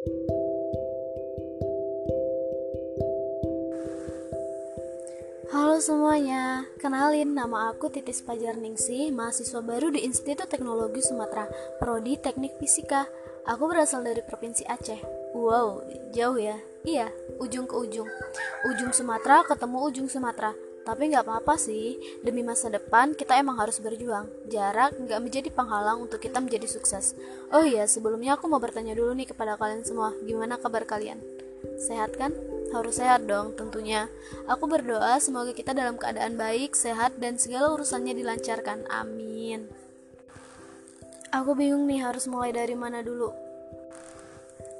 Halo semuanya, kenalin nama aku Titis Pajar Ningsi, mahasiswa baru di Institut Teknologi Sumatera, Prodi Teknik Fisika. Aku berasal dari Provinsi Aceh. Wow, jauh ya? Iya, ujung ke ujung. Ujung Sumatera ketemu ujung Sumatera. Tapi nggak apa-apa sih, demi masa depan kita emang harus berjuang. Jarak nggak menjadi penghalang untuk kita menjadi sukses. Oh iya, sebelumnya aku mau bertanya dulu nih kepada kalian semua, gimana kabar kalian? Sehat kan? Harus sehat dong tentunya. Aku berdoa semoga kita dalam keadaan baik, sehat, dan segala urusannya dilancarkan. Amin. Aku bingung nih harus mulai dari mana dulu.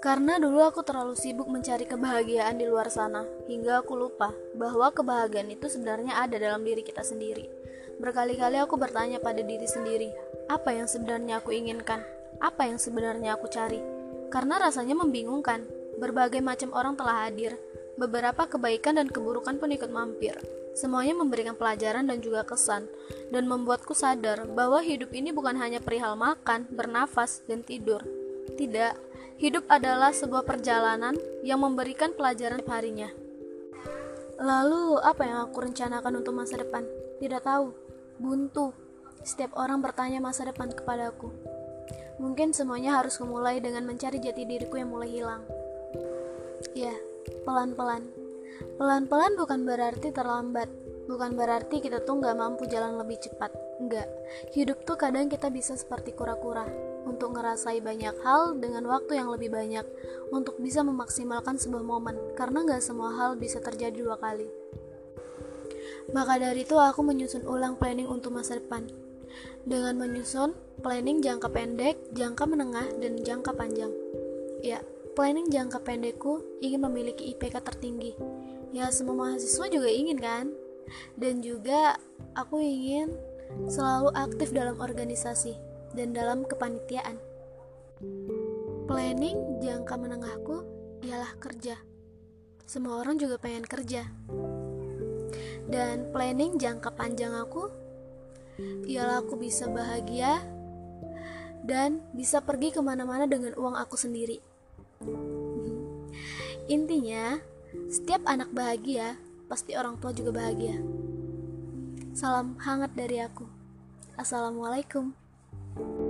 Karena dulu aku terlalu sibuk mencari kebahagiaan di luar sana, hingga aku lupa bahwa kebahagiaan itu sebenarnya ada dalam diri kita sendiri. Berkali-kali aku bertanya pada diri sendiri, apa yang sebenarnya aku inginkan? Apa yang sebenarnya aku cari? Karena rasanya membingungkan. Berbagai macam orang telah hadir, Beberapa kebaikan dan keburukan pun ikut mampir. Semuanya memberikan pelajaran dan juga kesan, dan membuatku sadar bahwa hidup ini bukan hanya perihal makan, bernafas, dan tidur. Tidak, hidup adalah sebuah perjalanan yang memberikan pelajaran harinya. Lalu, apa yang aku rencanakan untuk masa depan? Tidak tahu. Buntu. Setiap orang bertanya masa depan kepadaku. Mungkin semuanya harus memulai dengan mencari jati diriku yang mulai hilang. Ya, pelan-pelan. Pelan-pelan bukan berarti terlambat, bukan berarti kita tuh nggak mampu jalan lebih cepat. Enggak, hidup tuh kadang kita bisa seperti kura-kura untuk ngerasai banyak hal dengan waktu yang lebih banyak untuk bisa memaksimalkan sebuah momen karena nggak semua hal bisa terjadi dua kali. Maka dari itu aku menyusun ulang planning untuk masa depan dengan menyusun planning jangka pendek, jangka menengah, dan jangka panjang. Ya, Planning jangka pendekku ingin memiliki IPK tertinggi. Ya, semua mahasiswa juga ingin kan? Dan juga aku ingin selalu aktif dalam organisasi dan dalam kepanitiaan. Planning jangka menengahku ialah kerja. Semua orang juga pengen kerja. Dan planning jangka panjang aku ialah aku bisa bahagia dan bisa pergi ke mana-mana dengan uang aku sendiri. Intinya, setiap anak bahagia, pasti orang tua juga bahagia. Salam hangat dari aku. Assalamualaikum. Thank you.